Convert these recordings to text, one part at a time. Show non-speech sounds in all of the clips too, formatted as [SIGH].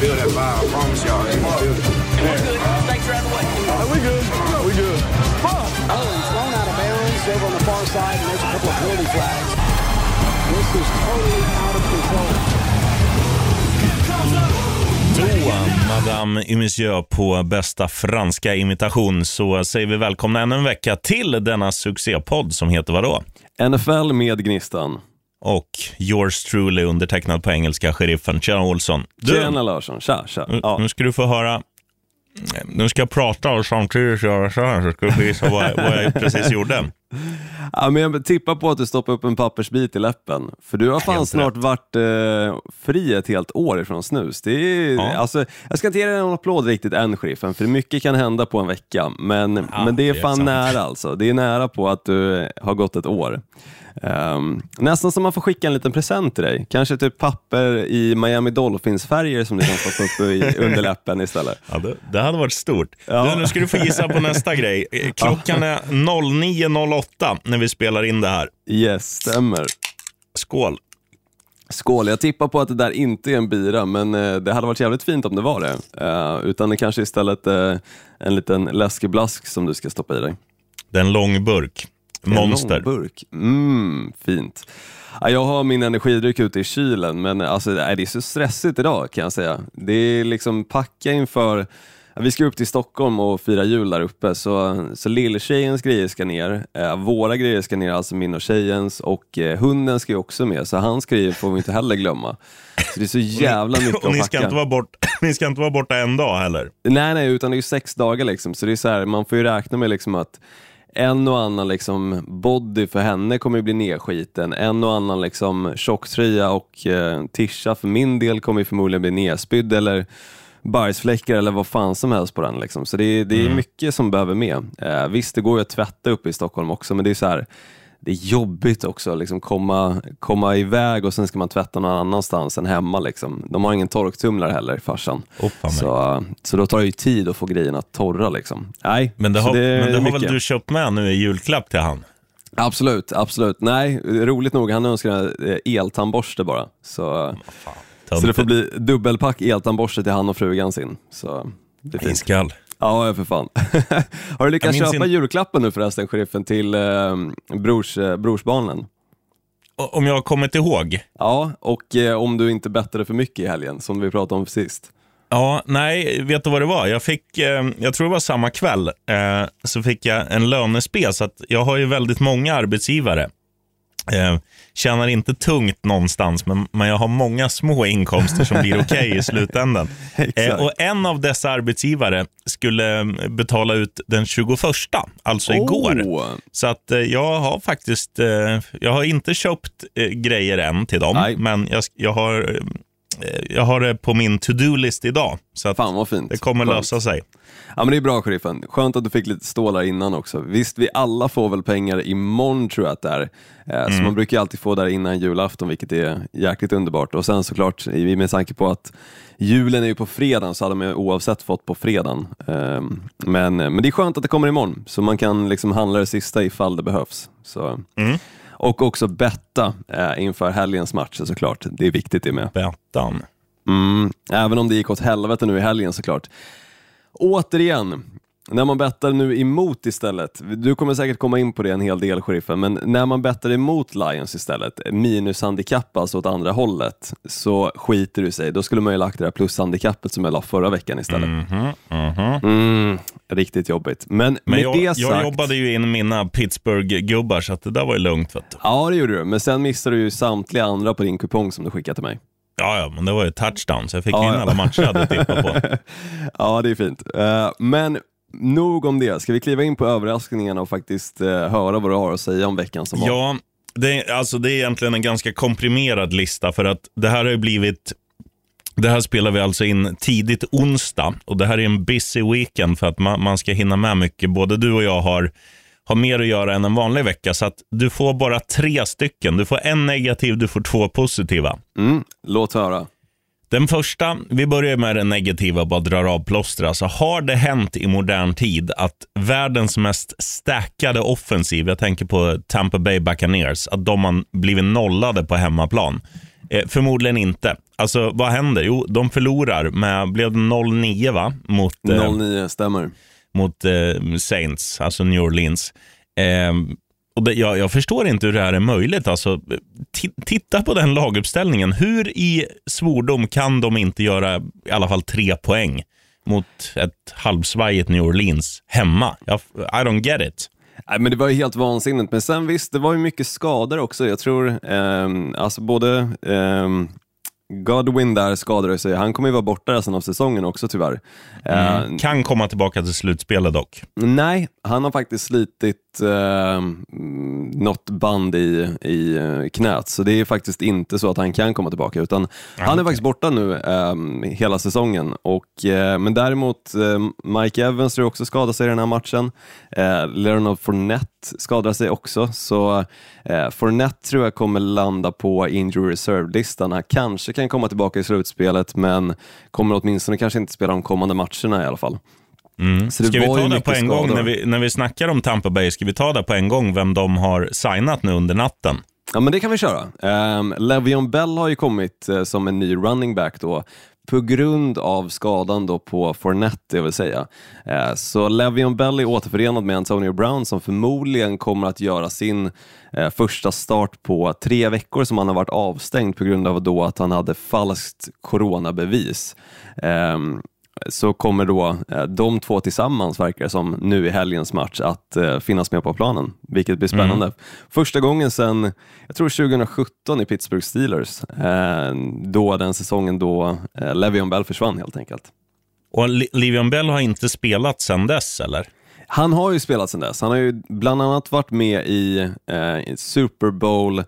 feel that vibe. I promise y'all. They gonna feel it. Snakes are out of the way. we good. We good. Oh, he's thrown out of bounds over on the far side, and there's a couple of penalty flags. This is totally out of control. Då, Madame et Monsieur, på bästa franska imitation så säger vi välkomna ännu en vecka till denna succépodd som heter vadå? NFL med Gnistan. Och yours truly undertecknad på engelska, sheriffen. Tjena Olsson. Du, Tjena Larsson, tja tja. nu, Ja. nu ska du få höra. Nu ska jag prata och samtidigt göra så här så ska du visa vad, vad jag precis gjorde. Ja, men jag tippar på att du stoppar upp en pappersbit i läppen. För du har fan Helt snart varit eh, fri ett helt år ifrån snus. Det är, Ja. alltså, jag ska inte ge dig någon applåd riktigt än, sheriffen, för mycket kan hända på en vecka. Men, men det är det är fan sant. nära alltså. Det är nära på att du har gått ett år. Ehm, nästan som man får skicka en liten present till dig. Kanske typ papper i Miami Dolphins-färger som du kan stoppa upp i, [LAUGHS] under läppen istället. Ja, det, det hade varit stort. Ja. Du, nu ska du få gissa på nästa grej. Eh, [LAUGHS] Klockan är 09.08 när vi spelar in det här. Yes, stämmer. Skål. Skål, jag tippar på att det där inte är en bira, men eh, det hade varit jävligt fint om det var det. Eh, utan det kanske istället är en liten läskeblask som du ska stoppa i dig. Det är en lång burk. Monster. En lång burk. Mm, fint. Ja, jag har min energidryck ute i kylen, men alltså, det är så stressigt idag kan jag säga. Det är liksom packa inför Vi ska upp till Stockholm och fira jul där uppe, så, så lilltjejens grejer ska ner. Eh, våra grejer ska ner, alltså min och tjejens, och eh, hunden ska ju också med, så hans grejer får vi inte heller glömma. Så det är så jävla mycket Och ni att ska, packa. inte vara bort, [LAUGHS] ni ska inte vara borta en dag heller. Nej, nej, utan det är ju sex dagar liksom, så det är så här, man får ju räkna med liksom att en och annan liksom body för henne kommer ju bli nedskiten, en och annan liksom tjocktröja och eh, tisha för min del kommer ju förmodligen bli nedspydd eller bajsfläckar eller vad fan som helst på den. Liksom. Så det, är- det är mycket som behöver med. Eh, visst, det går ju att tvätta uppe i Stockholm också, men det är så här det är jobbigt också att liksom komma, komma iväg och sen ska man tvätta någon annanstans än hemma. Liksom. De har ingen torktumlare heller, farsan. Så, så då tar det ju tid att få grejerna torra. Liksom. Nej, Men det har, men det har väl du köpt med nu i julklapp till han? Absolut, absolut. Nej, roligt nog, han önskar eh, eltandborste bara. Så, så det får bli dubbelpack eltandborste till han och frugan sin. Så det är fint. Ja, för fan. [LAUGHS] har du lyckats köpa in- julklappen nu förresten, sheriffen, till eh, brors, eh, brorsbarnen? Om jag har kommit ihåg? Ja, och eh, om du inte bettade för mycket i helgen, som vi pratade om sist. Ja, nej, vet du vad det var? Jag fick, eh, jag tror det var samma kväll, eh, så fick jag en lönespe. Så att jag har ju väldigt många arbetsgivare. Eh, tjänar inte tungt någonstans, men, men jag har många små inkomster som blir okej i [LAUGHS] slutändan. Eh, och en av dessa arbetsgivare skulle eh, betala ut den 21, alltså igår. Oh. Så att eh, jag har faktiskt, eh, jag har inte köpt eh, grejer än till dem, Nej. men jag, jag, har, jag har det på min to-do-list idag. Så att Fan vad fint. det kommer Skönt. lösa sig. Ja men det är bra sheriffen. Skönt att du fick lite stålar innan också. Visst, vi alla får väl pengar imorgon tror jag att det är. Eh, Mm. Så man brukar alltid få där innan julafton, vilket är jäkligt underbart. Och sen såklart, med tanke på att julen är ju på fredagen så hade man oavsett fått på fredagen. Eh, Men, men det är skönt att det kommer imorgon, så man kan liksom handla det sista ifall det behövs. Så. Mm. Och också betta eh, inför helgens matcher såklart. Det är viktigt det med. Bettan. Mm, även om det gick åt helvete nu i helgen såklart. Återigen, när man bettar nu emot istället, du kommer säkert komma in på det en hel del sheriffen, men när man bettar emot Lions istället, minushandikapp alltså åt andra hållet, så skiter du sig. Då skulle man ju lagt det där plushandikappet som jag la förra veckan istället. Mm, riktigt jobbigt. Men, Men med jag, det jag sagt, jobbade ju in mina Pittsburgh-gubbar, så att det där var ju lugnt. Vet du. Ja, det gjorde du, men sen missade du ju samtliga andra på din kupong som du skickade till mig. Ja, ja, men det var ju touchdown, så jag fick Ja, in alla matcher jag hade tippat på. [LAUGHS] Ja, det är fint. Eh, men nog om det. Ska vi kliva in på överraskningarna och faktiskt eh, höra vad du har att säga om veckan som var? Ja, det, är- alltså, det är egentligen en ganska komprimerad lista, för att det här har ju blivit det här spelar vi alltså in tidigt onsdag och det här är en busy weekend för att man, man ska hinna med mycket. Både du och jag har, har mer att göra än en vanlig vecka, så att du får bara tre stycken. Du får en negativ, du får två positiva. Mm, låt höra. Den första, vi börjar med den negativa och bara drar av plåster. Alltså, har det hänt i modern tid att världens mest stackade offensiv, jag tänker på Tampa Bay Buccaneers, att de har blivit nollade på hemmaplan? Eh, förmodligen inte. Alltså, vad händer? Jo, de förlorar med, blev det 0-9 va? Mot, eh, 0-9 stämmer. mot eh, Saints, alltså New Orleans. Och det, jag, jag förstår inte hur det här är möjligt. Alltså, titta på den laguppställningen. Hur i svordom kan de inte göra i alla fall tre poäng mot ett halvsvajigt New Orleans hemma? Jag, I don't get it. Nej, men det var ju helt vansinnigt. Men sen visst, det var ju mycket skador också. Jag tror, eh, alltså både eh, Godwin där skadade sig. Han kommer ju vara borta resten av säsongen också tyvärr. Eh, Kan komma tillbaka till slutspelet dock. Nej, han har faktiskt slitit mm, något band i, i eh, knät, så det är faktiskt inte så att han kan komma tillbaka, utan han är faktiskt borta nu eh, hela säsongen. Och, eh, men däremot, Mike Evans tror jag också skadade sig i den här matchen. Eh, Leonard Fournette skadade sig också, så eh, Fournette tror jag kommer landa på injury reserve-listan. Han kanske kan komma tillbaka i slutspelet, men kommer åtminstone kanske inte spela de kommande matcherna i alla fall. Det Ska vi ta det på en gång skador. när vi, när vi snackar om Tampa Bay? Ska vi ta det på en gång vem de har signat nu under natten? Ja, men det kan vi köra. Um, Le'Veon Bell har ju kommit eh, som en ny running back då på grund av skadan då på Fournette, det vill säga. Eh, så Le'Veon Bell är återförenad med Antonio Brown som förmodligen kommer att göra sin eh, första start på tre veckor som han har varit avstängd på grund av då att han hade falskt coronabevis. Ehm, så kommer då eh, de två tillsammans, verkar som, nu i helgens match att eh, finnas med på planen, vilket blir spännande. Första gången sedan, jag tror 2017 i Pittsburgh Steelers, eh, då den säsongen då Le'Veon Bell försvann helt enkelt. Och Le'Veon Bell har inte spelat sedan dess, eller? Han har ju spelat sedan dess. Han har ju bland annat varit med i, eh, Super Bowl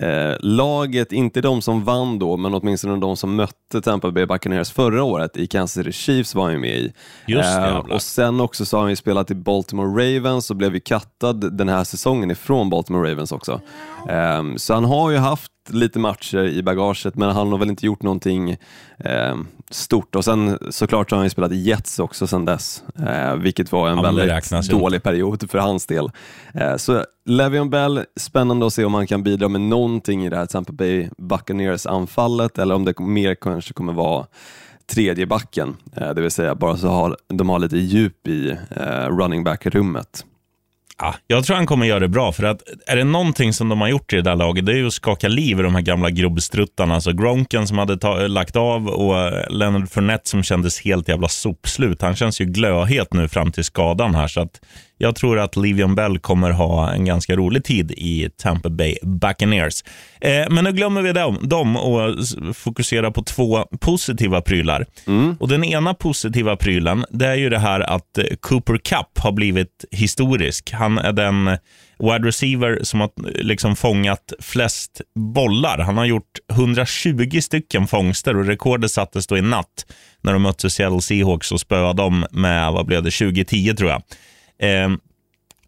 eh, laget, inte de som vann då, men åtminstone de som mötte Tampa Bay Buccaneers förra året i Kansas City Chiefs var han ju med i. Just det, Eh, och sen också så har han ju spelat i Baltimore Ravens och blev ju kattad den här säsongen ifrån Baltimore Ravens också. Eh, så han har ju haft lite matcher i bagaget, men han har väl inte gjort någonting eh, stort. Och sen såklart så har han ju spelat i Jets också sedan dess, eh, vilket var en Ja, väldigt dålig period för hans del. Eh, Så Le'Veon Bell, spännande att se om han kan bidra med någonting i det här Tampa Bay Buccaneers-anfallet eller om det mer kanske kommer vara tredje backen, eh, det vill säga bara så har de har lite djup i eh, running back-rummet. Ja, jag tror han kommer göra det bra, för att är det någonting som de har gjort i det där laget, det är ju att skaka liv i de här gamla grubbstruttarna. Alltså Gronken som hade ta- lagt av och eh, Leonard Fournette som kändes helt jävla sopslut. Han känns ju glöhet nu fram till skadan här, så att jag tror att Le'Veon Bell kommer ha en ganska rolig tid i Tampa Bay Buccaneers. Eh, men nu glömmer vi dem, dem och fokuserar på två positiva prylar. Och Den ena positiva prylen, det är ju det här att eh, Cooper Cup har blivit historisk. Han är den wide receiver som har eh, liksom fångat flest bollar. Han har gjort 120 stycken fångster och rekordet sattes då i natt när de mötte Seattle Seahawks och spöade dem med, vad blev det, 2010 tror jag. Eh,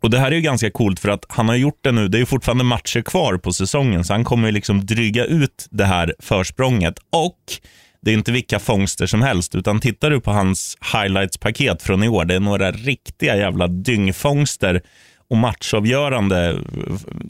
och Det här är ju ganska coolt för att han har gjort det nu. Det är ju fortfarande matcher kvar på säsongen, så han kommer ju liksom dryga ut det här försprånget. Och det är inte vilka fångster som helst, utan tittar du på hans highlights-paket från i år, det är några riktiga jävla dyngfångster och matchavgörande,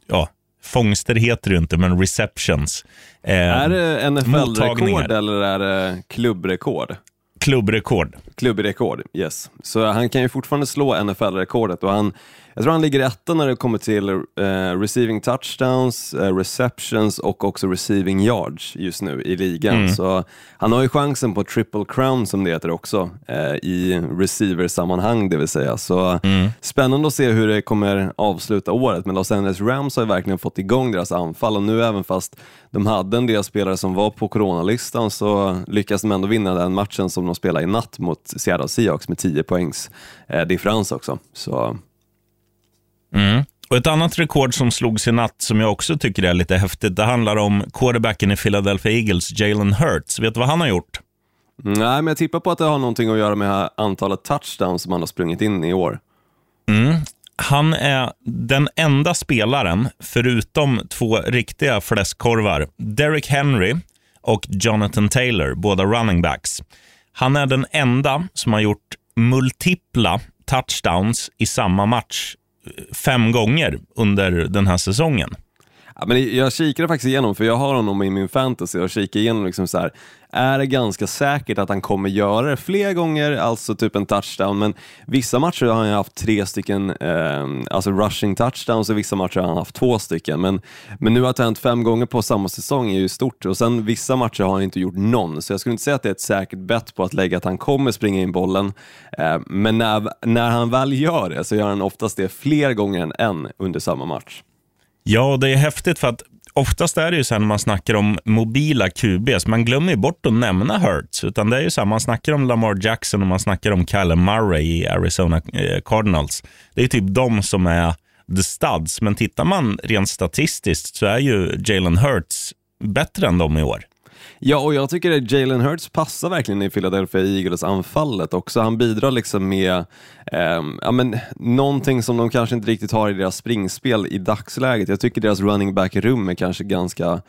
ja, fångster heter det ju inte, men receptions. Eh, Är det NFL-rekord eller är det klubbrekord? Klubbrekord. Klubbrekord, yes. Så han kan ju fortfarande slå NFL-rekordet och han, jag tror han ligger etta när det kommer till eh, receiving touchdowns, eh, receptions och också receiving yards just nu i ligan. Så han har ju chansen på triple crown som det heter också eh, i receiver-sammanhang det vill säga. Så spännande att se hur det kommer avsluta året. Men Los Angeles Rams har ju verkligen fått igång deras anfall och nu även fast de hade en del spelare som var på coronalistan så lyckas de ändå vinna den matchen som de spelade i natt mot Seattle Seahawks med 10 poängs differens också. Så Och Ett annat rekord som slogs i natt som jag också tycker är lite häftigt, det handlar om quarterbacken i Philadelphia Eagles, Jalen Hurts. Vet du vad han har gjort? Nej, men jag tippar på att det har någonting att göra med antalet touchdowns som han har sprungit in i år. Han är den enda spelaren, förutom två riktiga fläskkorvar, Derrick Henry och Jonathan Taylor, båda running backs. Han är den enda som har gjort multipla touchdowns i samma match fem gånger under den här säsongen. Ja, men jag kikade faktiskt igenom, för jag har honom i min fantasy och kikade igenom liksom så här, är det ganska säkert att han kommer göra det fler gånger, alltså typ en touchdown, men vissa matcher har han haft tre stycken eh, alltså rushing touchdowns och vissa matcher har han haft två stycken. Men, men nu har det hänt fem gånger på samma säsong är ju stort och sen vissa matcher har han inte gjort någon, så jag skulle inte säga att det är ett säkert bett på att lägga att han kommer springa in bollen. Eh, men när, när han väl gör det så gör han oftast det fler gånger än en under samma match. Ja, det är häftigt för att oftast är det ju så här när man snackar om mobila QBs, man glömmer ju bort att nämna Hurts, utan det är ju så här, man snackar om Lamar Jackson och man snackar om Kyler Murray i Arizona eh, Cardinals. Det är typ de som är the studs, men tittar man rent statistiskt så är ju Jalen Hurts bättre än dem i år. Ja, och jag tycker att Jalen Hurts passar verkligen i Philadelphia Eagles-anfallet också. Han bidrar liksom med eh, ja, men, någonting som de kanske inte riktigt har i deras springspel i dagsläget. Jag tycker deras running back-rum är kanske ganska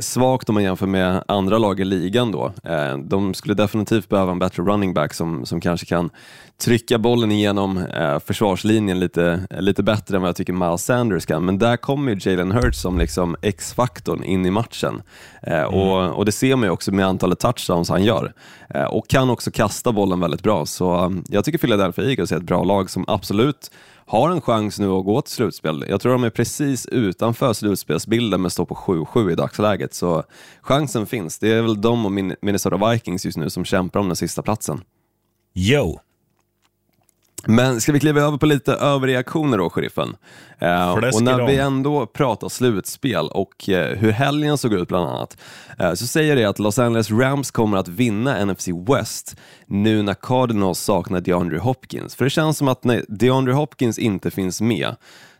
svagt om man jämför med andra lag i ligan då. Eh, de skulle definitivt behöva en bättre running back som, som kanske kan trycka bollen igenom eh, försvarslinjen lite, lite bättre än vad jag tycker Miles Sanders kan. Men där kommer ju Jalen Hurts som liksom X-faktorn in i matchen. Eh, mm. och, och det ser man ju också med antalet touchdowns han gör. Eh, och kan också kasta bollen väldigt bra. Så jag tycker Philadelphia Eagles är ett bra lag som absolut har en chans nu att gå till slutspel. Jag tror de är precis utanför slutspelsbilden men står på 7-7 i dagsläget. Så chansen finns. Det är väl de och Minnesota Vikings just nu som kämpar om den sista platsen. Yo, men ska vi kliva över på lite överreaktioner då, sheriffen? Eh, och när vi ändå pratar slutspel och eh, hur helgen såg ut bland annat, eh, så säger det att Los Angeles Rams kommer att vinna NFC West nu när Cardinals saknar DeAndre Hopkins. För det känns som att när DeAndre Hopkins inte finns med,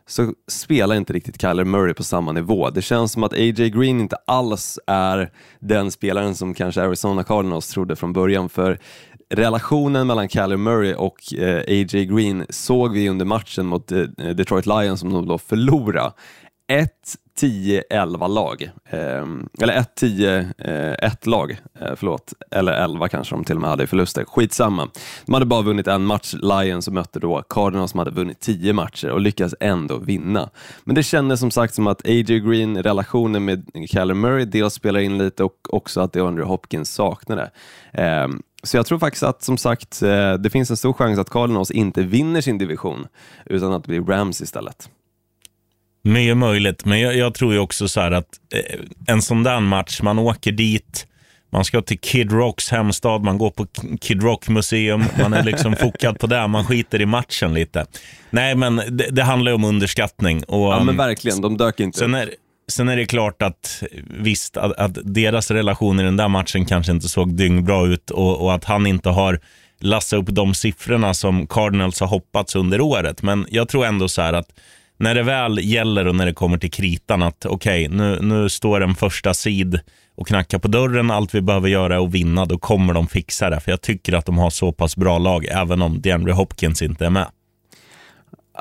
så spelar inte riktigt Kyler Murray på samma nivå. Det känns som att A.J. Green inte alls är den spelaren som kanske Arizona Cardinals trodde från början. För relationen mellan Callum Murray och eh, A.J. Green såg vi under matchen mot eh, Detroit Lions som de då förlorade. 1 10-11 lag, ehm, eh, eller 1-10-1 lag, eh, förlåt, eller 11 kanske de till och med hade i förluster. Skitsamma. De hade bara vunnit en match, Lions, och mötte då Cardinals som hade vunnit 10 matcher och lyckades ändå vinna. Men det kändes som sagt som att A.J. Green, relationen med Callum Murray, dels spelar in lite och också att DeAndre Hopkins saknade. Eh, så jag tror faktiskt att som sagt, eh, det finns en stor chans att Cardinals inte vinner sin division, utan att det blir Rams istället. Mycket möjligt, men jag, jag, tror ju också så här att eh, en sån där match, man åker dit, man ska till Kid Rocks hemstad, man går på Kid Rock museum, man är liksom [LAUGHS] fokad på det, man skiter i matchen lite. Nej, men det, det handlar ju om underskattning. Och, ja, men verkligen, de dök inte sen är, sen är det klart att visst, att, att, deras relation i den där matchen kanske inte såg dyngbra ut och, och att han inte har lassat upp de siffrorna som Cardinals har hoppats under året. Men jag tror ändå så här att när det väl gäller och när det kommer till kritan att okej, okay, nu, nu står en första sid och knackar på dörren. Allt vi behöver göra är att vinna. Då kommer de fixa det. För jag tycker att de har så pass bra lag, även om DeAndre Hopkins inte är med.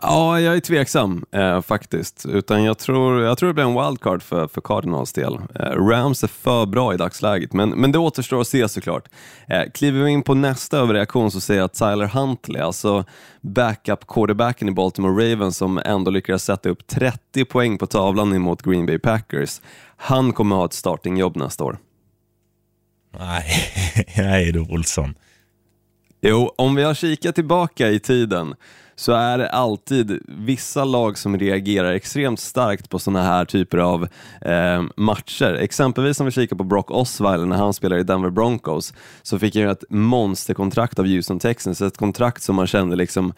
Ja, jag är tveksam eh, faktiskt. Utan jag tror, jag tror det blir en wildcard för, för Cardinals del. Eh, Rams är för bra i dagsläget, men, men det återstår att se såklart. Eh, kliver vi in på nästa överreaktion så ser jag att Tyler Huntley, alltså backup quarterbacken i Baltimore Ravens som ändå lyckades sätta upp 30 poäng på tavlan emot Green Bay Packers. Han kommer ha ett startingjobb nästa år. Nej, [LAUGHS] nej du Olsson. Jo, om vi har kikat tillbaka i tiden så är det alltid vissa lag som reagerar extremt starkt på sådana här typer av eh, matcher. Exempelvis om vi kikar på Brock Osweiler när han spelar i Denver Broncos så fick han ett monsterkontrakt av Houston Texans, ett kontrakt som man kände liksom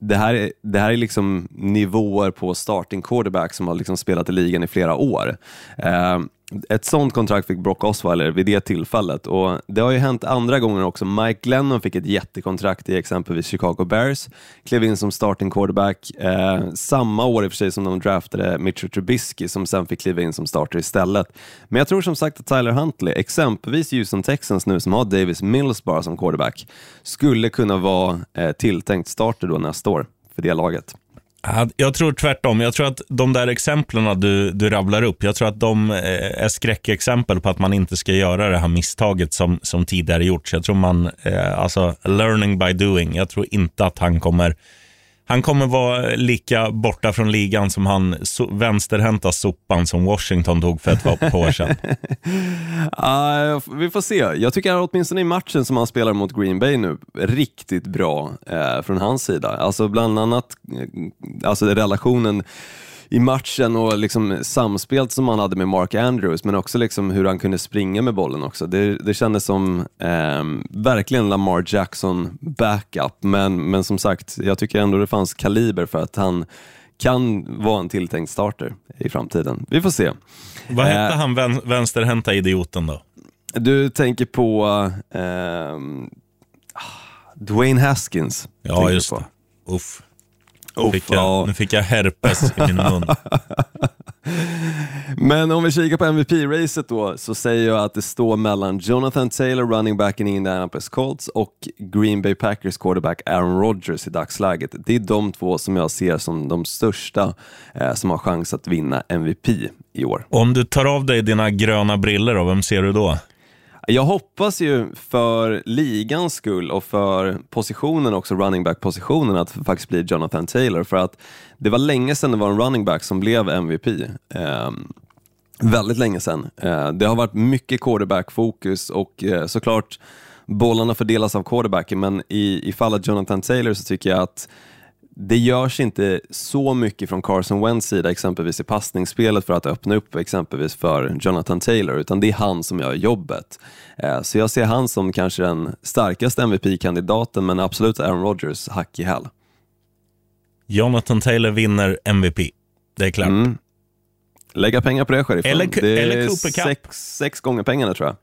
det här, är, det här är liksom nivåer på starting quarterback som har liksom spelat i ligan i flera år. Eh, ett sånt kontrakt fick Brock Osweiler vid det tillfället och det har ju hänt andra gånger också. Mike Glennon fick ett jättekontrakt i exempelvis Chicago Bears, klev in som starting quarterback eh, samma år i och för sig som de draftade Mitchell Trubisky som sen fick kliva in som starter istället. Men jag tror som sagt att Tyler Huntley, exempelvis Houston Texans nu som har Davis Mills bara som quarterback, skulle kunna vara eh, tilltänkt starter då nästa år för det laget. Jag tror tvärtom. Jag tror att de där exemplen du, du rabblar upp, jag tror att de eh, är skräckexempel på att man inte ska göra det här misstaget som, som tidigare gjorts. Jag tror man, eh, alltså learning by doing. Jag tror inte att han kommer han kommer vara lika borta från ligan som han so vänsterhänta sopan som Washington tog för ett par år sedan. [LAUGHS] Uh, vi får se. Jag tycker att åtminstone i matchen som han spelar mot Green Bay nu, riktigt bra uh, från hans sida. Alltså bland annat uh, alltså relationen i matchen och liksom samspelet som han hade med Mark Andrews, men också liksom hur han kunde springa med bollen också. Det, det kändes som eh, verkligen Lamar Jackson backup, men, men som sagt, jag tycker ändå det fanns kaliber för att han kan vara en tilltänkt starter i framtiden. Vi får se. Vad hette eh, han vän, vänsterhänta idioten då? Du tänker på eh, Dwayne Haskins. Ja, just det. Uff. Oh, fick jag, nu fick jag herpes i min mun. [LAUGHS] Men om vi kikar på MVP-racet då, så säger jag att det står mellan Jonathan Taylor, running back in Indianapolis Colts, och Green Bay Packers quarterback Aaron Rodgers i dagsläget. Det är de två som jag ser som de största eh, som har chans att vinna MVP i år. Om du tar av dig dina gröna briller vem ser du då? Jag hoppas ju för ligans skull och för positionen också, running back-positionen, att det faktiskt blir Jonathan Taylor. För att det var länge sedan det var en running back som blev MVP. Eh, väldigt länge sedan. Eh, det har varit mycket quarterback-fokus och eh, såklart bollarna fördelas av quarterbacken, men i, i fallet Jonathan Taylor så tycker jag att det görs inte så mycket från Carson Wentz sida, exempelvis i passningsspelet för att öppna upp exempelvis för Jonathan Taylor, utan det är han som gör jobbet. Eh, så jag ser han som kanske den starkaste MVP-kandidaten, men absolut Aaron Rodgers hack i häl. Jonathan Taylor vinner MVP, det är klart. Mm. Lägga pengar på det, sheriffen. Eller, det är eller. Sex, sex gånger pengarna tror jag.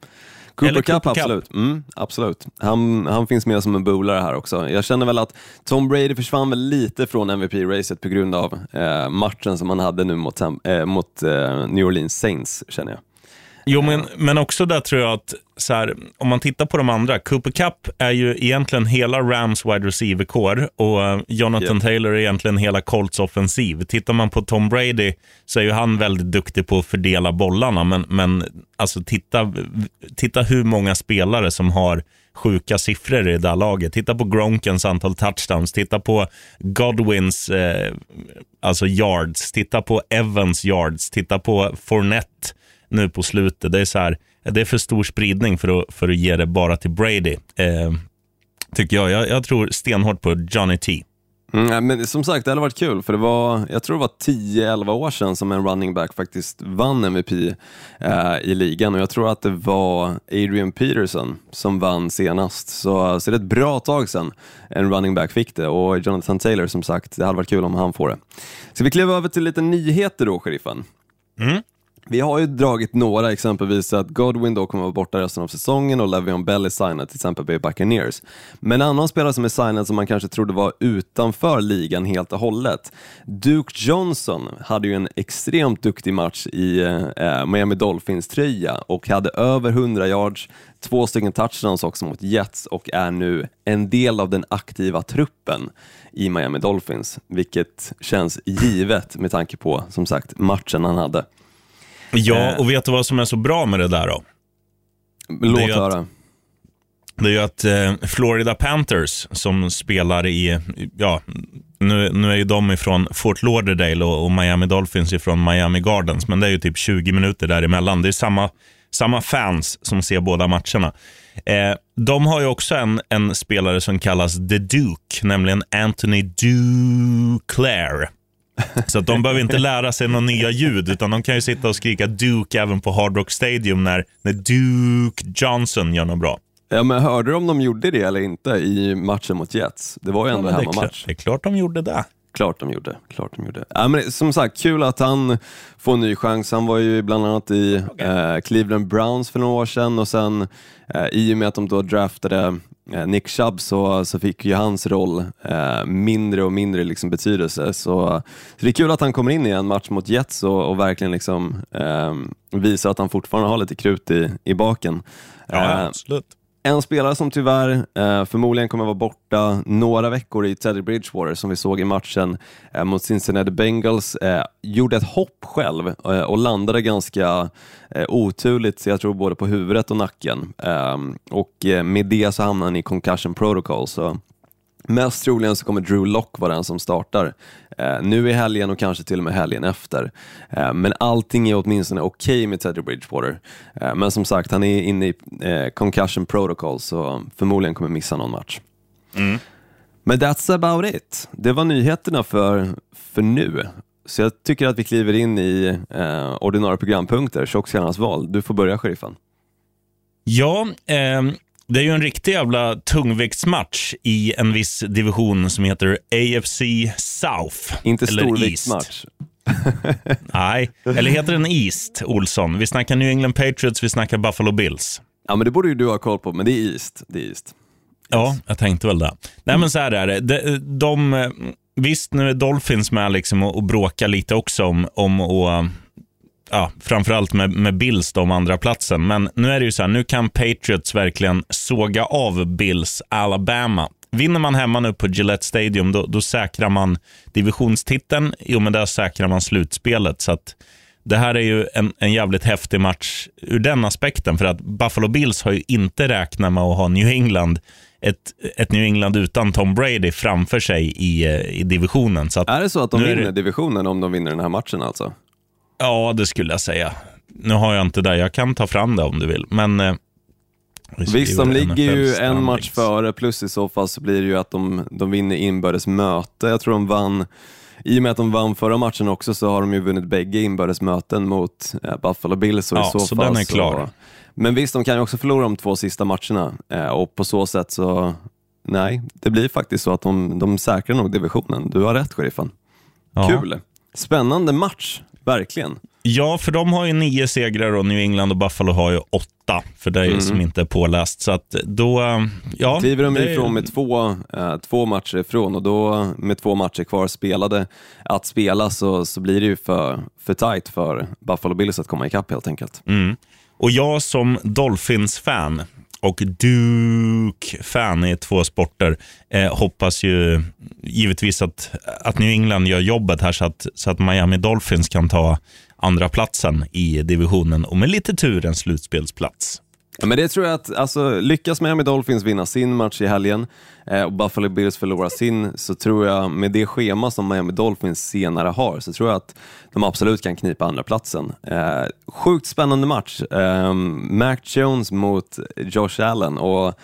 Cooper Cup, Cup, absolut. Mm, absolut. Han, han finns med som en bolare här också. Jag känner väl att Tom Brady försvann väl lite från MVP-racet på grund av eh, matchen som han hade nu mot, eh, mot eh, New Orleans Saints, känner jag. Jo, men, men också där tror jag att så här, om man tittar på de andra, Cooper Cup är ju egentligen hela Rams wide receiver-core och uh, Jonathan yep. Taylor är egentligen hela Colts offensiv. Tittar man på Tom Brady så är ju han väldigt duktig på att fördela bollarna, men, men alltså titta, titta hur många spelare som har sjuka siffror i det där laget. Titta på Gronkens antal touchdowns, titta på Godwins eh, alltså yards, titta på Evans yards, titta på Fournette nu på slutet. Det är så här, det är för stor spridning för att, för att ge det bara till Brady. Eh, tycker jag. jag. Jag tror stenhårt på Johnny T. Mm, men som sagt, det hade varit kul, för det var, jag tror det var 10-11 år sedan som en running back faktiskt vann MVP eh, i ligan och jag tror att det var Adrian Peterson som vann senast. Så, så det är ett bra tag sedan en running back fick det och Jonathan Taylor som sagt, det hade varit kul om han får det. Ska vi kliva över till lite nyheter då, sheriffen? Mm. Vi har ju dragit några, exempelvis att Godwin då kommer att vara borta resten av säsongen och Le'Veon Bell är signad till exempel by Buccaneers. Men en annan spelare som är signad som man kanske trodde var utanför ligan helt och hållet, Duke Johnson hade ju en extremt duktig match i eh, Miami Dolphins-tröja och hade över 100 yards, två stycken touchdowns också mot Jets och är nu en del av den aktiva truppen i Miami Dolphins, vilket känns givet med tanke på, som sagt, matchen han hade. Ja, eh. och vet du vad som är så bra med det där då? Låt höra. Det är ju att eh, Florida Panthers som spelar i, ja, nu, nu är ju de ifrån Fort Lauderdale och, och, Miami Dolphins ifrån Miami Gardens, men det är ju typ 20 minuter däremellan. Det är samma, samma fans som ser båda matcherna. Eh, de har ju också en, en spelare som kallas The Duke, nämligen Anthony Duclair. Så att de behöver inte lära sig några nya ljud, utan de kan ju sitta och skrika Duke även på Hard Rock Stadium när, när Duke Johnson gör något bra. Ja, men hörde du om de gjorde det eller inte i matchen mot Jets? Det var ju ändå ja, hemmamatch. Det är klart de gjorde det. Klart de gjorde. Klart de gjorde. Ja, men som sagt, kul att han får en ny chans. Han var ju bland annat i eh, Cleveland Browns för några år sedan och sen eh, i och med att de då draftade Nick Chubb så, så fick ju hans roll eh, mindre och mindre liksom betydelse. Så, så, det är kul att han kommer in i en match mot Jets och, och verkligen liksom, eh, visar att han fortfarande har lite krut i, i baken. Ja, absolut. En spelare som tyvärr eh, förmodligen kommer vara borta några veckor i Teddy Bridgewater, som vi såg i matchen eh, mot Cincinnati Bengals, eh, gjorde ett hopp själv eh, och landade ganska eh, oturligt, jag tror både på huvudet och nacken. Ehm, och eh, med det så hamnade han i concussion protocol. Så Mest troligen så kommer Drew Lock vara den som startar. Eh, nu i helgen och kanske till och med helgen efter. Eh, men allting är åtminstone okej okay med Teddy Bridgewater. Eh, men som sagt, han är inne i eh, concussion protocol så förmodligen kommer missa någon match. Mm. Men that's about it. Det var nyheterna för, för nu. Så jag tycker att vi kliver in i eh, ordinarie programpunkter, tjockskallarnas val. Du får börja, sheriffen. Ja, eh, det är ju en riktig jävla tungviktsmatch i en viss division som heter AFC South. Inte storviktsmatch. Nej, eller heter den East, Olsson? Vi snackar New England Patriots, vi snackar Buffalo Bills. Ja, men det borde ju du ha koll på, men det är East. Det är East. Ja, jag tänkte väl det. Nej, men så här är det. De, de, visst, nu är Dolphins med liksom och, och bråkar lite också om, om och, ja, framförallt med, med Bills om andra platsen. Men nu är det ju så här, nu kan Patriots verkligen såga av Bills Alabama. Vinner man hemma nu på Gillette Stadium, då, då säkrar man divisionstiteln. I och med det säkrar man slutspelet. Så att det här är ju en, en jävligt häftig match ur den aspekten. För att Buffalo Bills har ju inte räknat med att ha New England ett, ett New England utan Tom Brady framför sig i, i divisionen. Så är det så att de vinner det- divisionen om de vinner den här matchen alltså? Ja, det skulle jag säga. Nu har jag inte det. Jag kan ta fram det om du vill. Men, eh, vi Visst, de ligger ju en match före, plus i så fall så blir det ju att de, de vinner inbördes möte. Jag tror de vann, i och med att de vann förra matchen också så har de ju vunnit bägge inbördes möten mot eh, Buffalo Bills. Och i Ja, så, så fall den är klar. Men visst, de kan ju också förlora de två sista matcherna eh, och på så sätt så, nej, det blir faktiskt så att de, de säkrar nog divisionen. Du har rätt, sheriffen. Ja. Kul! Spännande match, verkligen. Ja, för de har ju nio segrar och New England och Buffalo har ju åtta, för är ju som inte är påläst. Så att då, eh, ja. kliver de det- ifrån med två, eh, två matcher ifrån och då med två matcher kvar spelade att spela så, så blir det ju för, för tight för Buffalo Bills att komma ikapp helt enkelt. Mm. Och jag som Dolphins-fan och Duke-fan i två sporter eh, hoppas ju givetvis att, att New England gör jobbet här så att, så att Miami Dolphins kan ta andra platsen i divisionen och med lite tur en slutspelsplats. Ja, men det tror jag att, alltså, lyckas Miami Dolphins vinna sin match i helgen eh, och Buffalo Bills förlorar sin, så tror jag med det schema som Miami Dolphins senare har, så tror jag att de absolut kan knipa andra platsen. Eh, sjukt spännande match. Eh, Mac Jones mot Josh Allen och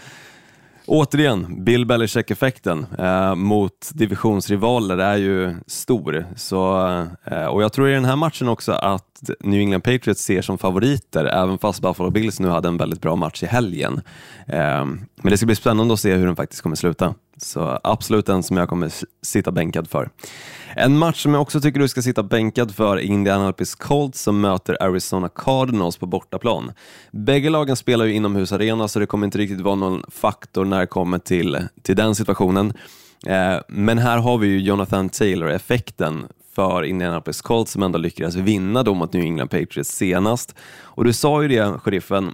Återigen, Bill Belichick-effekten eh, mot divisionsrivaler är ju stor. Så, eh, och jag tror i den här matchen också att New England Patriots ser som favoriter, även fast Buffalo Bills nu hade en väldigt bra match i helgen. Eh, men det ska bli spännande att se hur den faktiskt kommer sluta. Så absolut en som jag kommer sitta bänkad för. En match som jag också tycker du ska sitta bänkad för är Indianapolis Colts som möter Arizona Cardinals på bortaplan. Bägge lagen spelar ju inomhusarena så det kommer inte riktigt vara någon faktor när det kommer till, till den situationen. Eh, men här har vi ju Jonathan Taylor-effekten för Indianapolis Colts som ändå lyckades vinna då mot New England Patriots senast. Och du sa ju det, sheriffen,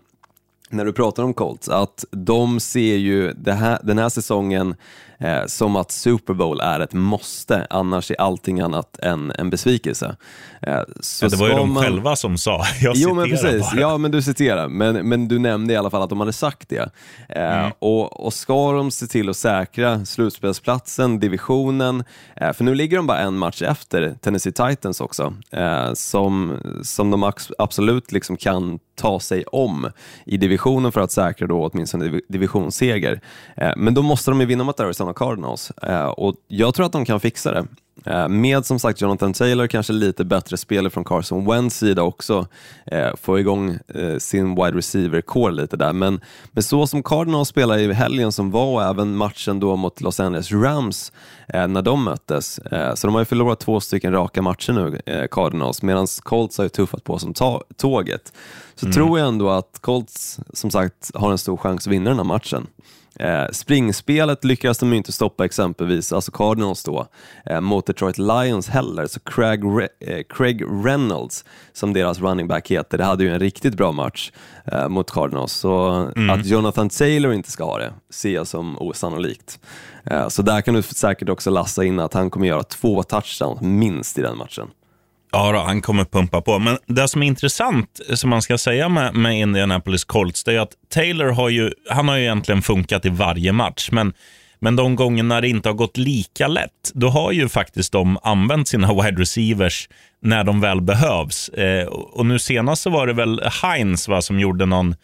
när du pratar om Colts, att de ser ju det här, den här säsongen eh, som att Super Bowl är ett måste, annars är allting annat än en besvikelse. Eh, så Ja, det var ju de man- själva som sa. [LAUGHS] Jag Jo men precis, bara. ja men du citerar, men, men du nämnde i alla fall att de hade sagt det. Eh, och, och ska de se till att säkra slutspelsplatsen, divisionen, eh, för nu ligger de bara en match efter Tennessee Titans också, eh, som, som de absolut liksom kan ta sig om i divisionen för att säkra då åtminstone div- divisionsseger. Eh, men då måste de ju vinna mot Arizona Cardinals eh, och jag tror att de kan fixa det. Eh, Med som sagt Jonathan Taylor, kanske lite bättre spelare från Carson Wentz sida också, eh, få igång sin wide receiver-core lite där. Men, men så som Cardinals spelade i helgen som var och även matchen då mot Los Angeles Rams när de möttes, så de har ju förlorat två stycken raka matcher nu, Cardinals, medan Colts har ju tuffat på som tåget. Så tror jag ändå att Colts som sagt har en stor chans att vinna den här matchen. Eh, springspelet lyckades de inte stoppa exempelvis, alltså Cardinals då, eh, mot Detroit Lions heller. Så Craig, Re- eh, Craig Reynolds, som deras running back heter, det hade ju en riktigt bra match eh, mot Cardinals. Så att Jonathan Taylor inte ska ha det ser jag som osannolikt. Eh, så där kan du säkert också lassa in att han kommer göra två touchdowns minst i den matchen. Ja, då, han kommer pumpa på. Men det som är intressant, eh, som man ska säga med, med Indianapolis Colts, det är att Taylor har ju, han har ju egentligen funkat i varje match. Men Men de gångerna det inte har gått lika lätt, då har ju faktiskt de använt sina [LAUGHS] wide receivers när de väl behövs. Eh, och nu senast så var det väl Heinz va, som gjorde någon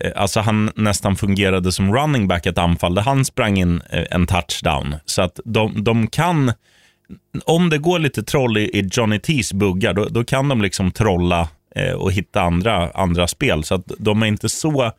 eh, Alltså han nästan fungerade som running back ett anfall där han sprang in eh, en touchdown. Så att de, de kan, om det går lite troll i, i Johnny T's buggar, då, då kan de liksom trolla eh, och hitta andra, andra spel. Så att de är inte så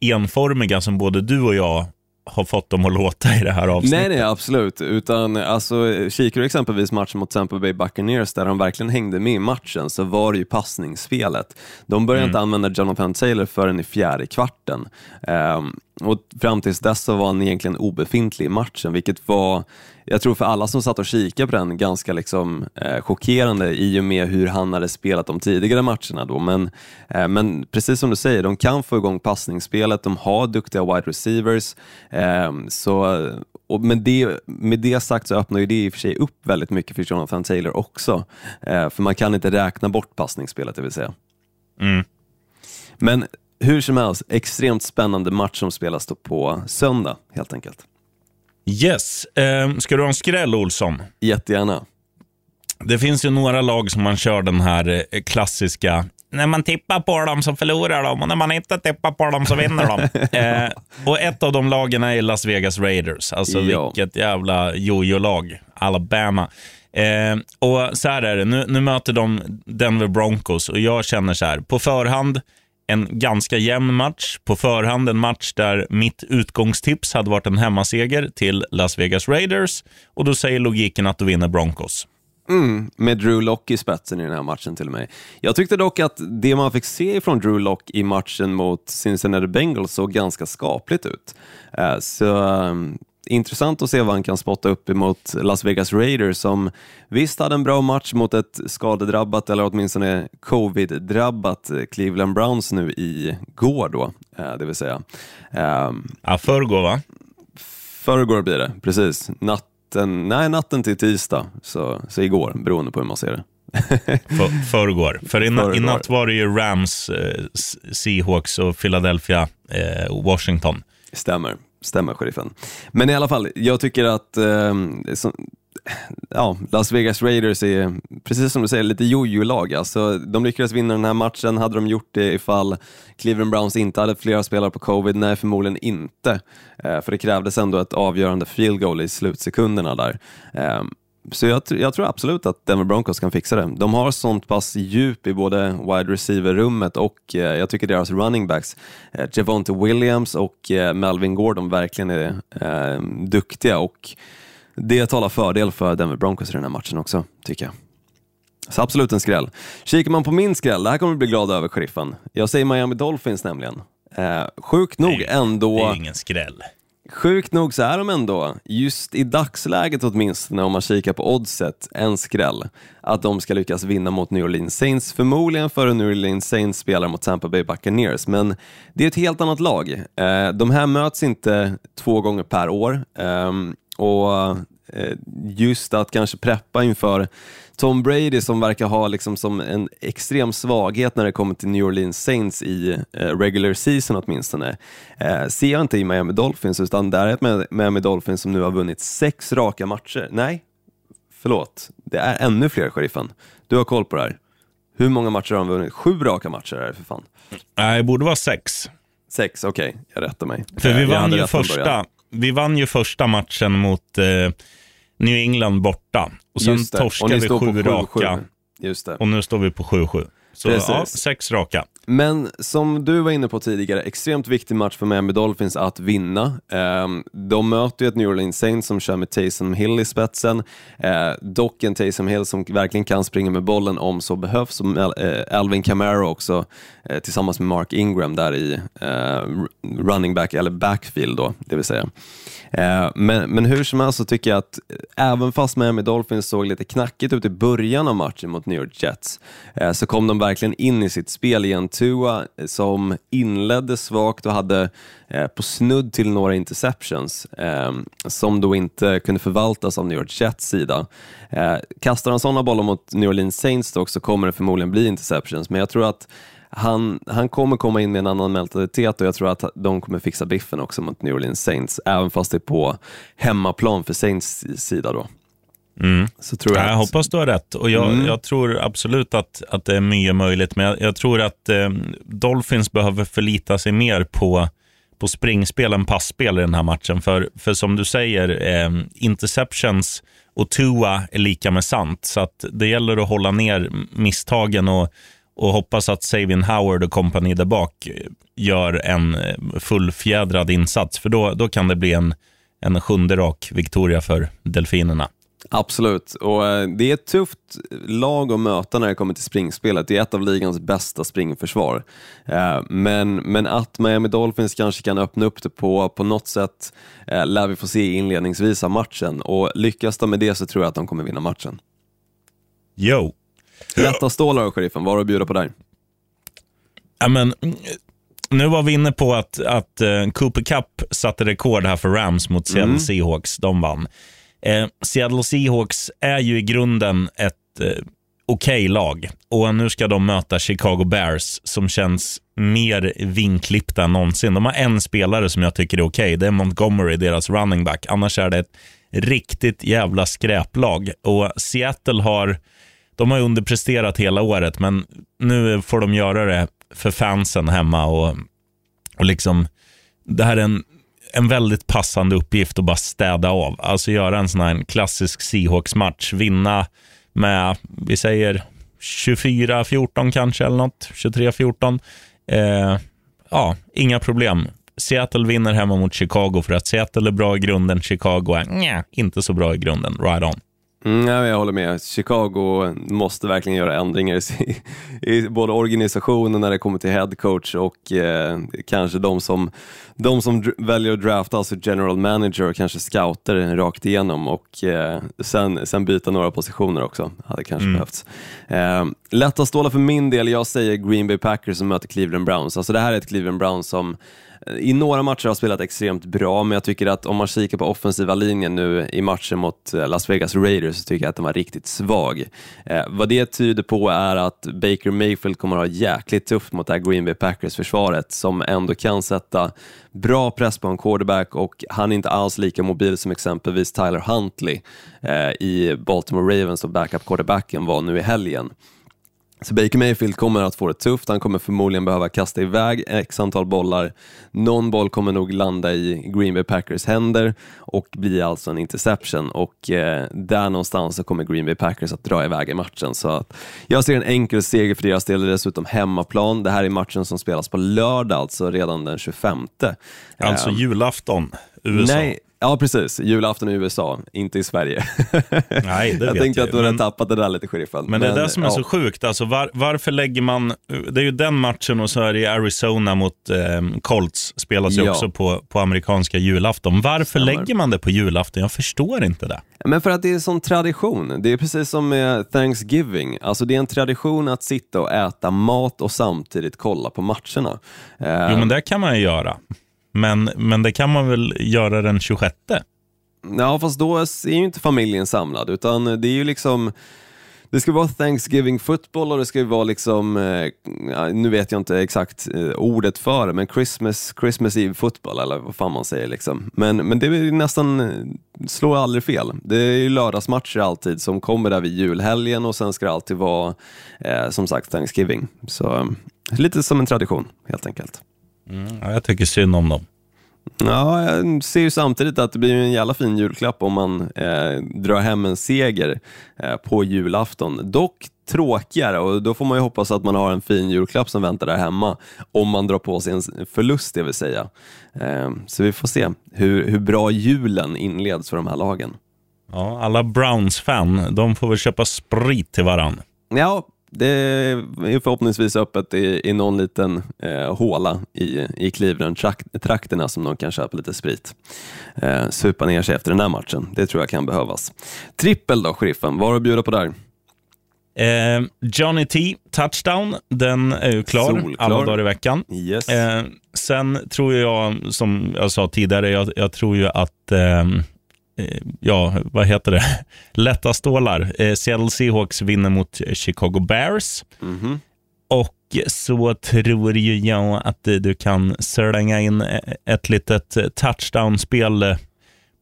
enformiga som både du och jag har fått dem att låta i det här avsnittet. Nej, nej, absolut. Utan, alltså, kikar du exempelvis matchen mot Tampa Bay Buccaneers där de verkligen hängde med i matchen så var det ju passningsspelet. De började Mm. inte använda Jonathan Taylor förrän i fjärde kvarten. Ehm, och fram tills dess så var han egentligen obefintlig i matchen, vilket var, jag tror för alla som satt och kikade på den, ganska liksom, eh, chockerande i och med hur han hade spelat de tidigare matcherna. Då. Men, eh, men precis som du säger, de kan få igång passningsspelet, de har duktiga wide receivers. Eh, så, och med, det, med det sagt så öppnar ju det i och för sig upp väldigt mycket för Jonathan Taylor också. Eh, för man kan inte räkna bort passningsspelet, det vill säga. Mm. Men hur som helst, extremt spännande match som spelas då på söndag helt enkelt. Yes. Eh, ska du ha en skräll, Olsson? Jättegärna. Det finns ju några lag som man kör den här eh, klassiska när man tippar på dem så förlorar de och när man inte tippar på dem så vinner de. [LAUGHS] eh, och ett av de lagen är Las Vegas Raiders. Alltså Ja. vilket jävla jojo-lag. Alabama. Eh, och så här är det, nu, nu möter de Denver Broncos och jag känner så här, på förhand en ganska jämn match. På förhand en match där mitt utgångstips hade varit en hemmaseger till Las Vegas Raiders och då säger logiken att du vinner Broncos. Mm, med Drew Lock i spetsen i den här matchen till och med. Jag tyckte dock att det man fick se från Drew Lock i matchen mot Cincinnati Bengals såg ganska skapligt ut. Eh, så ehm, intressant att se vad han kan spotta upp emot Las Vegas Raiders som visst hade en bra match mot ett skadedrabbat eller åtminstone covid-drabbat Cleveland Browns nu i går då, eh, det vill säga. Um, Ja, förrgår va? Förrgår blir det, precis. Natten, nej, natten till tisdag, så, så igår, beroende på hur man ser det. [LAUGHS] För, förrgår. För i, na- i Förrgår. natt var det ju Rams, eh, Seahawks och Philadelphia, eh, Washington. Stämmer, stämmer sheriffen. Men i alla fall, jag tycker att eh, så, ja, Las Vegas Raiders är, precis som du säger, lite jojo-lag. Alltså, de lyckades vinna den här matchen. Hade de gjort det ifall Cleveland Browns inte hade flera spelare på covid? Nej, förmodligen inte. Eh, för det krävdes ändå ett avgörande field goal i slutsekunderna där. Eh, så jag, jag tror absolut att Denver Broncos kan fixa det. De har sånt pass djup i både wide receiver-rummet och eh, jag tycker deras running backs, eh, Javonte Williams och eh, Melvin Gordon verkligen är eh, duktiga och det talar fördel för Denver Broncos i den här matchen också, tycker jag. Så absolut en skräll. Kikar man på min skräll, det här kommer du bli glad över, sheriffen. Jag säger Miami Dolphins nämligen. Eh, sjukt nog Det ändå... är ju ingen skräll. Sjukt nog så är de ändå, just i dagsläget åtminstone om man kikar på oddset, en skräll. Att de ska lyckas vinna mot New Orleans Saints, förmodligen före New Orleans Saints spelar mot Tampa Bay Buccaneers. Men det är ett helt annat lag. Eh, de här möts inte två gånger per år. Ehm, och just att kanske preppa inför Tom Brady som verkar ha liksom som en extrem svaghet när det kommer till New Orleans Saints i eh, regular season åtminstone. Eh, ser jag inte i Miami Dolphins utan där är ett Mi- Miami Dolphins som nu har vunnit sex raka matcher. Nej, förlåt. Det är ännu fler, sheriffen. Du har koll på det här. Hur många matcher har de vunnit? Sju raka matcher är det för fan. Nej, det borde vara sex. Sex, okej, jag rättar mig. För Eh, vi jag vann, ju första, vi vann ju första matchen mot eh, New England borta. Och sen torskade vi sju 7-7. raka. Just det. Och nu står vi på 7-7. Så ja, sex raka. Men som du var inne på tidigare, extremt viktig match för Miami Dolphins att vinna. Ehm, de möter ju ett New Orleans Saints som kör med Taysom Hill i spetsen. Eh, dock en Taysom Hill som verkligen kan springa med bollen om så behövs. Som eh, Alvin Kamara också, eh, tillsammans med Mark Ingram där i running back, eller backfield då, det vill säga. Men, men hur som helst så tycker jag att även fast Miami Dolphins såg lite knackigt ut i början av matchen mot New York Jets, så kom de de verkligen in i sitt spel igen. Tua som inledde svagt och hade eh, på snudd till några interceptions eh, som då inte kunde förvaltas av New York Jets sida. Eh, kastar han sådana bollar mot New Orleans Saints dock så kommer det förmodligen bli interceptions, men jag tror att han, han kommer komma in med en annan mentalitet och jag tror att de kommer fixa biffen också mot New Orleans Saints, även fast det är på hemmaplan för Saints sida då. Mm. Så tror jag, jag att, hoppas du har rätt och jag, Mm. jag tror absolut att, att det är mycket möjligt, men jag, jag tror att eh, Dolphins behöver förlita sig mer på, på springspel än passspel i den här matchen. För, för som du säger, eh, interceptions och Tua är lika med sant, så att det gäller att hålla ner misstagen och, och hoppas att Savin Howard och kompani där bak gör en eh, fullfjädrad insats, för då, då kan det bli en, en sjunde rak Victoria för Delfinerna. Absolut, och eh, det är ett tufft lag att möta när det kommer till springspelet. Det är ett av ligans bästa springförsvar. Eh, Men, men att Miami Dolphins kanske kan öppna upp det på, på något sätt eh, lär vi få se inledningsvis av matchen och lyckas de med det så tror jag att de kommer vinna matchen. Yo! Lätta stålar och sheriffen, vad har du att bjuda på där? Ja, men, mm, nu var vi inne på att, att Cooper Cup satte rekord här för Rams mot Seattle Seahawks. De vann. Eh, Seattle Seahawks är ju i grunden ett eh, okej lag och nu ska de möta Chicago Bears som känns mer vinklippta än någonsin. De har en spelare som jag tycker är okej. Det är Montgomery, deras running back. Annars är det ett riktigt jävla skräplag. Och Seattle har de har underpresterat hela året, men nu får de göra det för fansen hemma. och, och liksom, Det här är en, en väldigt passande uppgift att bara städa av. Alltså göra en sån här klassisk Seahawks-match. Vinna med, vi säger 24-14 kanske, eller något. 23-14. Eh, ja, inga problem. Seattle vinner hemma mot Chicago för att Seattle är bra i grunden, Chicago är nja, inte så bra i grunden. Right on. Mm, ja, jag håller med. Chicago måste verkligen göra ändringar i, i både organisationen när det kommer till head coach och eh, kanske de som, de som väljer att drafta, alltså general manager och kanske scouter rakt igenom och eh, sen, sen byta några positioner också, hade kanske behövts. Eh, lätta stålar för min del, jag säger Green Bay Packers som möter Cleveland Browns. Alltså det här är ett Cleveland Browns som i några matcher har spelat extremt bra, men jag tycker att om man kikar på offensiva linjen nu i matchen mot eh, Las Vegas Raiders så tycker jag att den var riktigt svag. Eh, vad det tyder på är att Baker Mayfield kommer att ha jäkligt tufft mot det här Green Bay Packers-försvaret som ändå kan sätta bra press på en quarterback och han är inte alls lika mobil som exempelvis Tyler Huntley eh, i Baltimore Ravens och backup-quarterbacken var nu i helgen. Så Baker Mayfield kommer att få det tufft, han kommer förmodligen behöva kasta iväg x antal bollar. Någon boll kommer nog landa i Green Bay Packers händer och bli alltså en interception och eh, där någonstans så kommer Green Bay Packers att dra iväg i matchen. Så att jag ser en enkel seger för deras del, dessutom hemmaplan. Det här är matchen som spelas på lördag, alltså redan den 25. Alltså Ehm, julafton, USA. Nej, ja precis, julafton i USA, inte i Sverige. [LAUGHS] Nej, det jag vet tänkte jag att du hade men- tappat det där lite, sheriffen. Men det är det som är ja. så sjukt. Alltså var, varför lägger man... Det är ju den matchen och så är det Arizona mot eh, Colts spelas ju Ja. också på, på amerikanska julafton. Varför Stämmer. lägger man det på julafton? Jag förstår inte det. Men för att det är en sån tradition. Det är precis som med Thanksgiving. Alltså det är en tradition att sitta och äta mat och samtidigt kolla på matcherna. Eh, Jo, men det kan man ju göra. Men, men det kan man väl göra den 26? Ja, fast då är ju inte familjen samlad, utan det är ju liksom det ska vara Thanksgiving football och det ska vara liksom, eh, nu vet jag inte exakt eh, ordet för det, men Christmas, Christmas Eve football eller vad fan man säger. Liksom. Men, men det är nästan, eh, slår aldrig fel. Det är ju lördagsmatcher alltid som kommer där vid julhelgen och sen ska det alltid vara eh, som sagt Thanksgiving. Så lite som en tradition helt enkelt. Ja, jag tycker synd om dem. Ja, jag ser ju samtidigt att det blir en jävla fin julklapp om man eh, drar hem en seger eh, på julafton. Dock tråkigare och då får man ju hoppas att man har en fin julklapp som väntar där hemma om man drar på sig en förlust, det vill säga. Eh, så vi får se hur, hur bra julen inleds för de här lagen. Ja, alla Browns-fan, de får väl köpa sprit till varann. Ja, det är förhoppningsvis öppet i, i någon liten eh, håla i, i Cleveland-trakterna som de kan köpa lite sprit. Eh, supa ner sig efter den här matchen. Det tror jag kan behövas. Trippel då, sheriffen. Vad har du att bjuda på där? Eh, Johnny T, touchdown, den är ju klar Solklar. alla dagar i veckan. Yes. Eh, sen tror jag, som jag sa tidigare, jag, jag tror ju att, eh, ja, vad heter det, [LAUGHS] lätta stålar. Eh, Seattle Seahawks vinner mot Chicago Bears. Mhm. Och så tror ju jag att du kan slänga in ett litet touchdown-spel eh,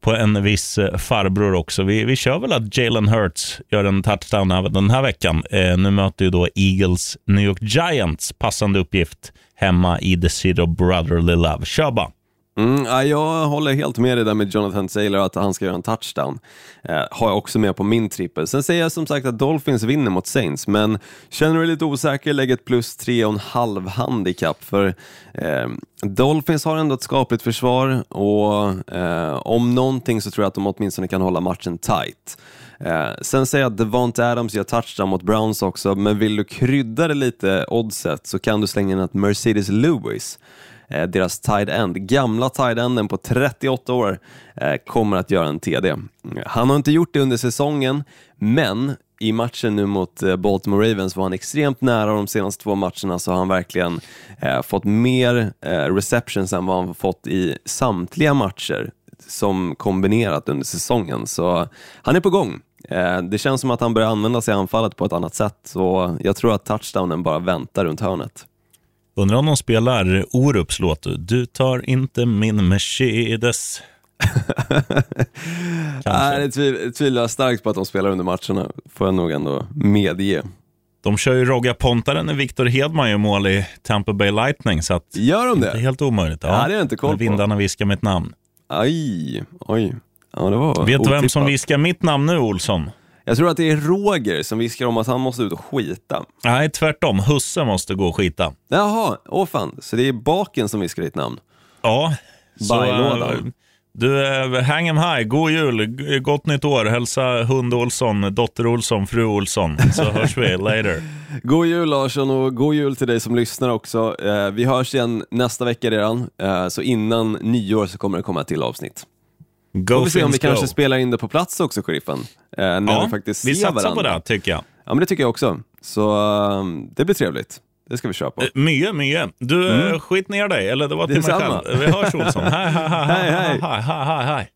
på en viss eh, farbror också. Vi, vi kör väl att Jalen Hurts gör en touchdown även den här veckan. Eh, nu möter ju då Eagles New York Giants, passande uppgift, hemma i The City of Brotherly Love. Kör bara. Mm, ja, jag håller helt med dig där med Jonathan Taylor att han ska göra en touchdown. Eh, har jag också med på min trippel. Sen säger jag som sagt att Dolphins vinner mot Saints, men känner du dig lite osäker, lägg ett plus tre och en halv handikapp. För eh, Dolphins har ändå ett skapligt försvar och eh, om någonting så tror jag att de åtminstone kan hålla matchen tight. Eh, sen säger jag att Devonte Adams gör touchdown mot Browns också, men vill du krydda det lite oddset så kan du slänga in att Mercedes Lewis Eh, deras tight end, gamla tight enden på 38 år, eh, kommer att göra en TD. Mm, han har inte gjort det under säsongen, men i matchen nu mot eh, Baltimore Ravens var han extremt nära de senaste två matcherna så har han verkligen eh, fått mer eh, receptions än vad han fått i samtliga matcher som kombinerat under säsongen. Så han är på gång. Eh, Det känns som att han börjar använda sig av anfallet på ett annat sätt så jag tror att touchdownen bara väntar runt hörnet. Undrar om de spelar Orups låt Du tar inte min Mercedes. [LAUGHS] Nej, det tviv- tvivlar jag starkt på att de spelar under matcherna, får jag nog ändå medge. De kör ju Rogga Pontaren när Victor Hedman gör mål i Tampa Bay Lightning, så att Gör de det är det? helt omöjligt. Ja, det har jag inte koll på. vindarna viskar mitt namn. Aj, oj. Ja, det var Vet du vem som viskar mitt namn nu, Olsson? Jag tror att det är Roger som viskar om att han måste ut och skita. Nej, tvärtom. Husse måste gå och skita. Jaha, åh fan. Så det är baken som viskar ditt namn? Ja. Bajlådan. eh, du, eh, hang em high. God jul, gott nytt år. Hälsa hund Olsson, dotter Olsson, fru Olsson. Så [LAUGHS] hörs vi later. God jul Larsson och god jul till dig som lyssnar också. Eh, vi hörs igen nästa vecka redan, så innan nyår så kommer det komma ett till avsnitt. Go Får vi se om vi go. kanske spelar in det på plats också, sheriffen. Eh, när Ja, vi faktiskt vi ser satsar varandra. på det, tycker jag. Ja, men det tycker jag också. Så eh, det blir trevligt. Det ska vi köra på. Eh, Mycket, mycket. Du, mm. skit ner dig. Eller det var till mig själv. Vi hörs Olsson. [LAUGHS] Hej, hej, hej.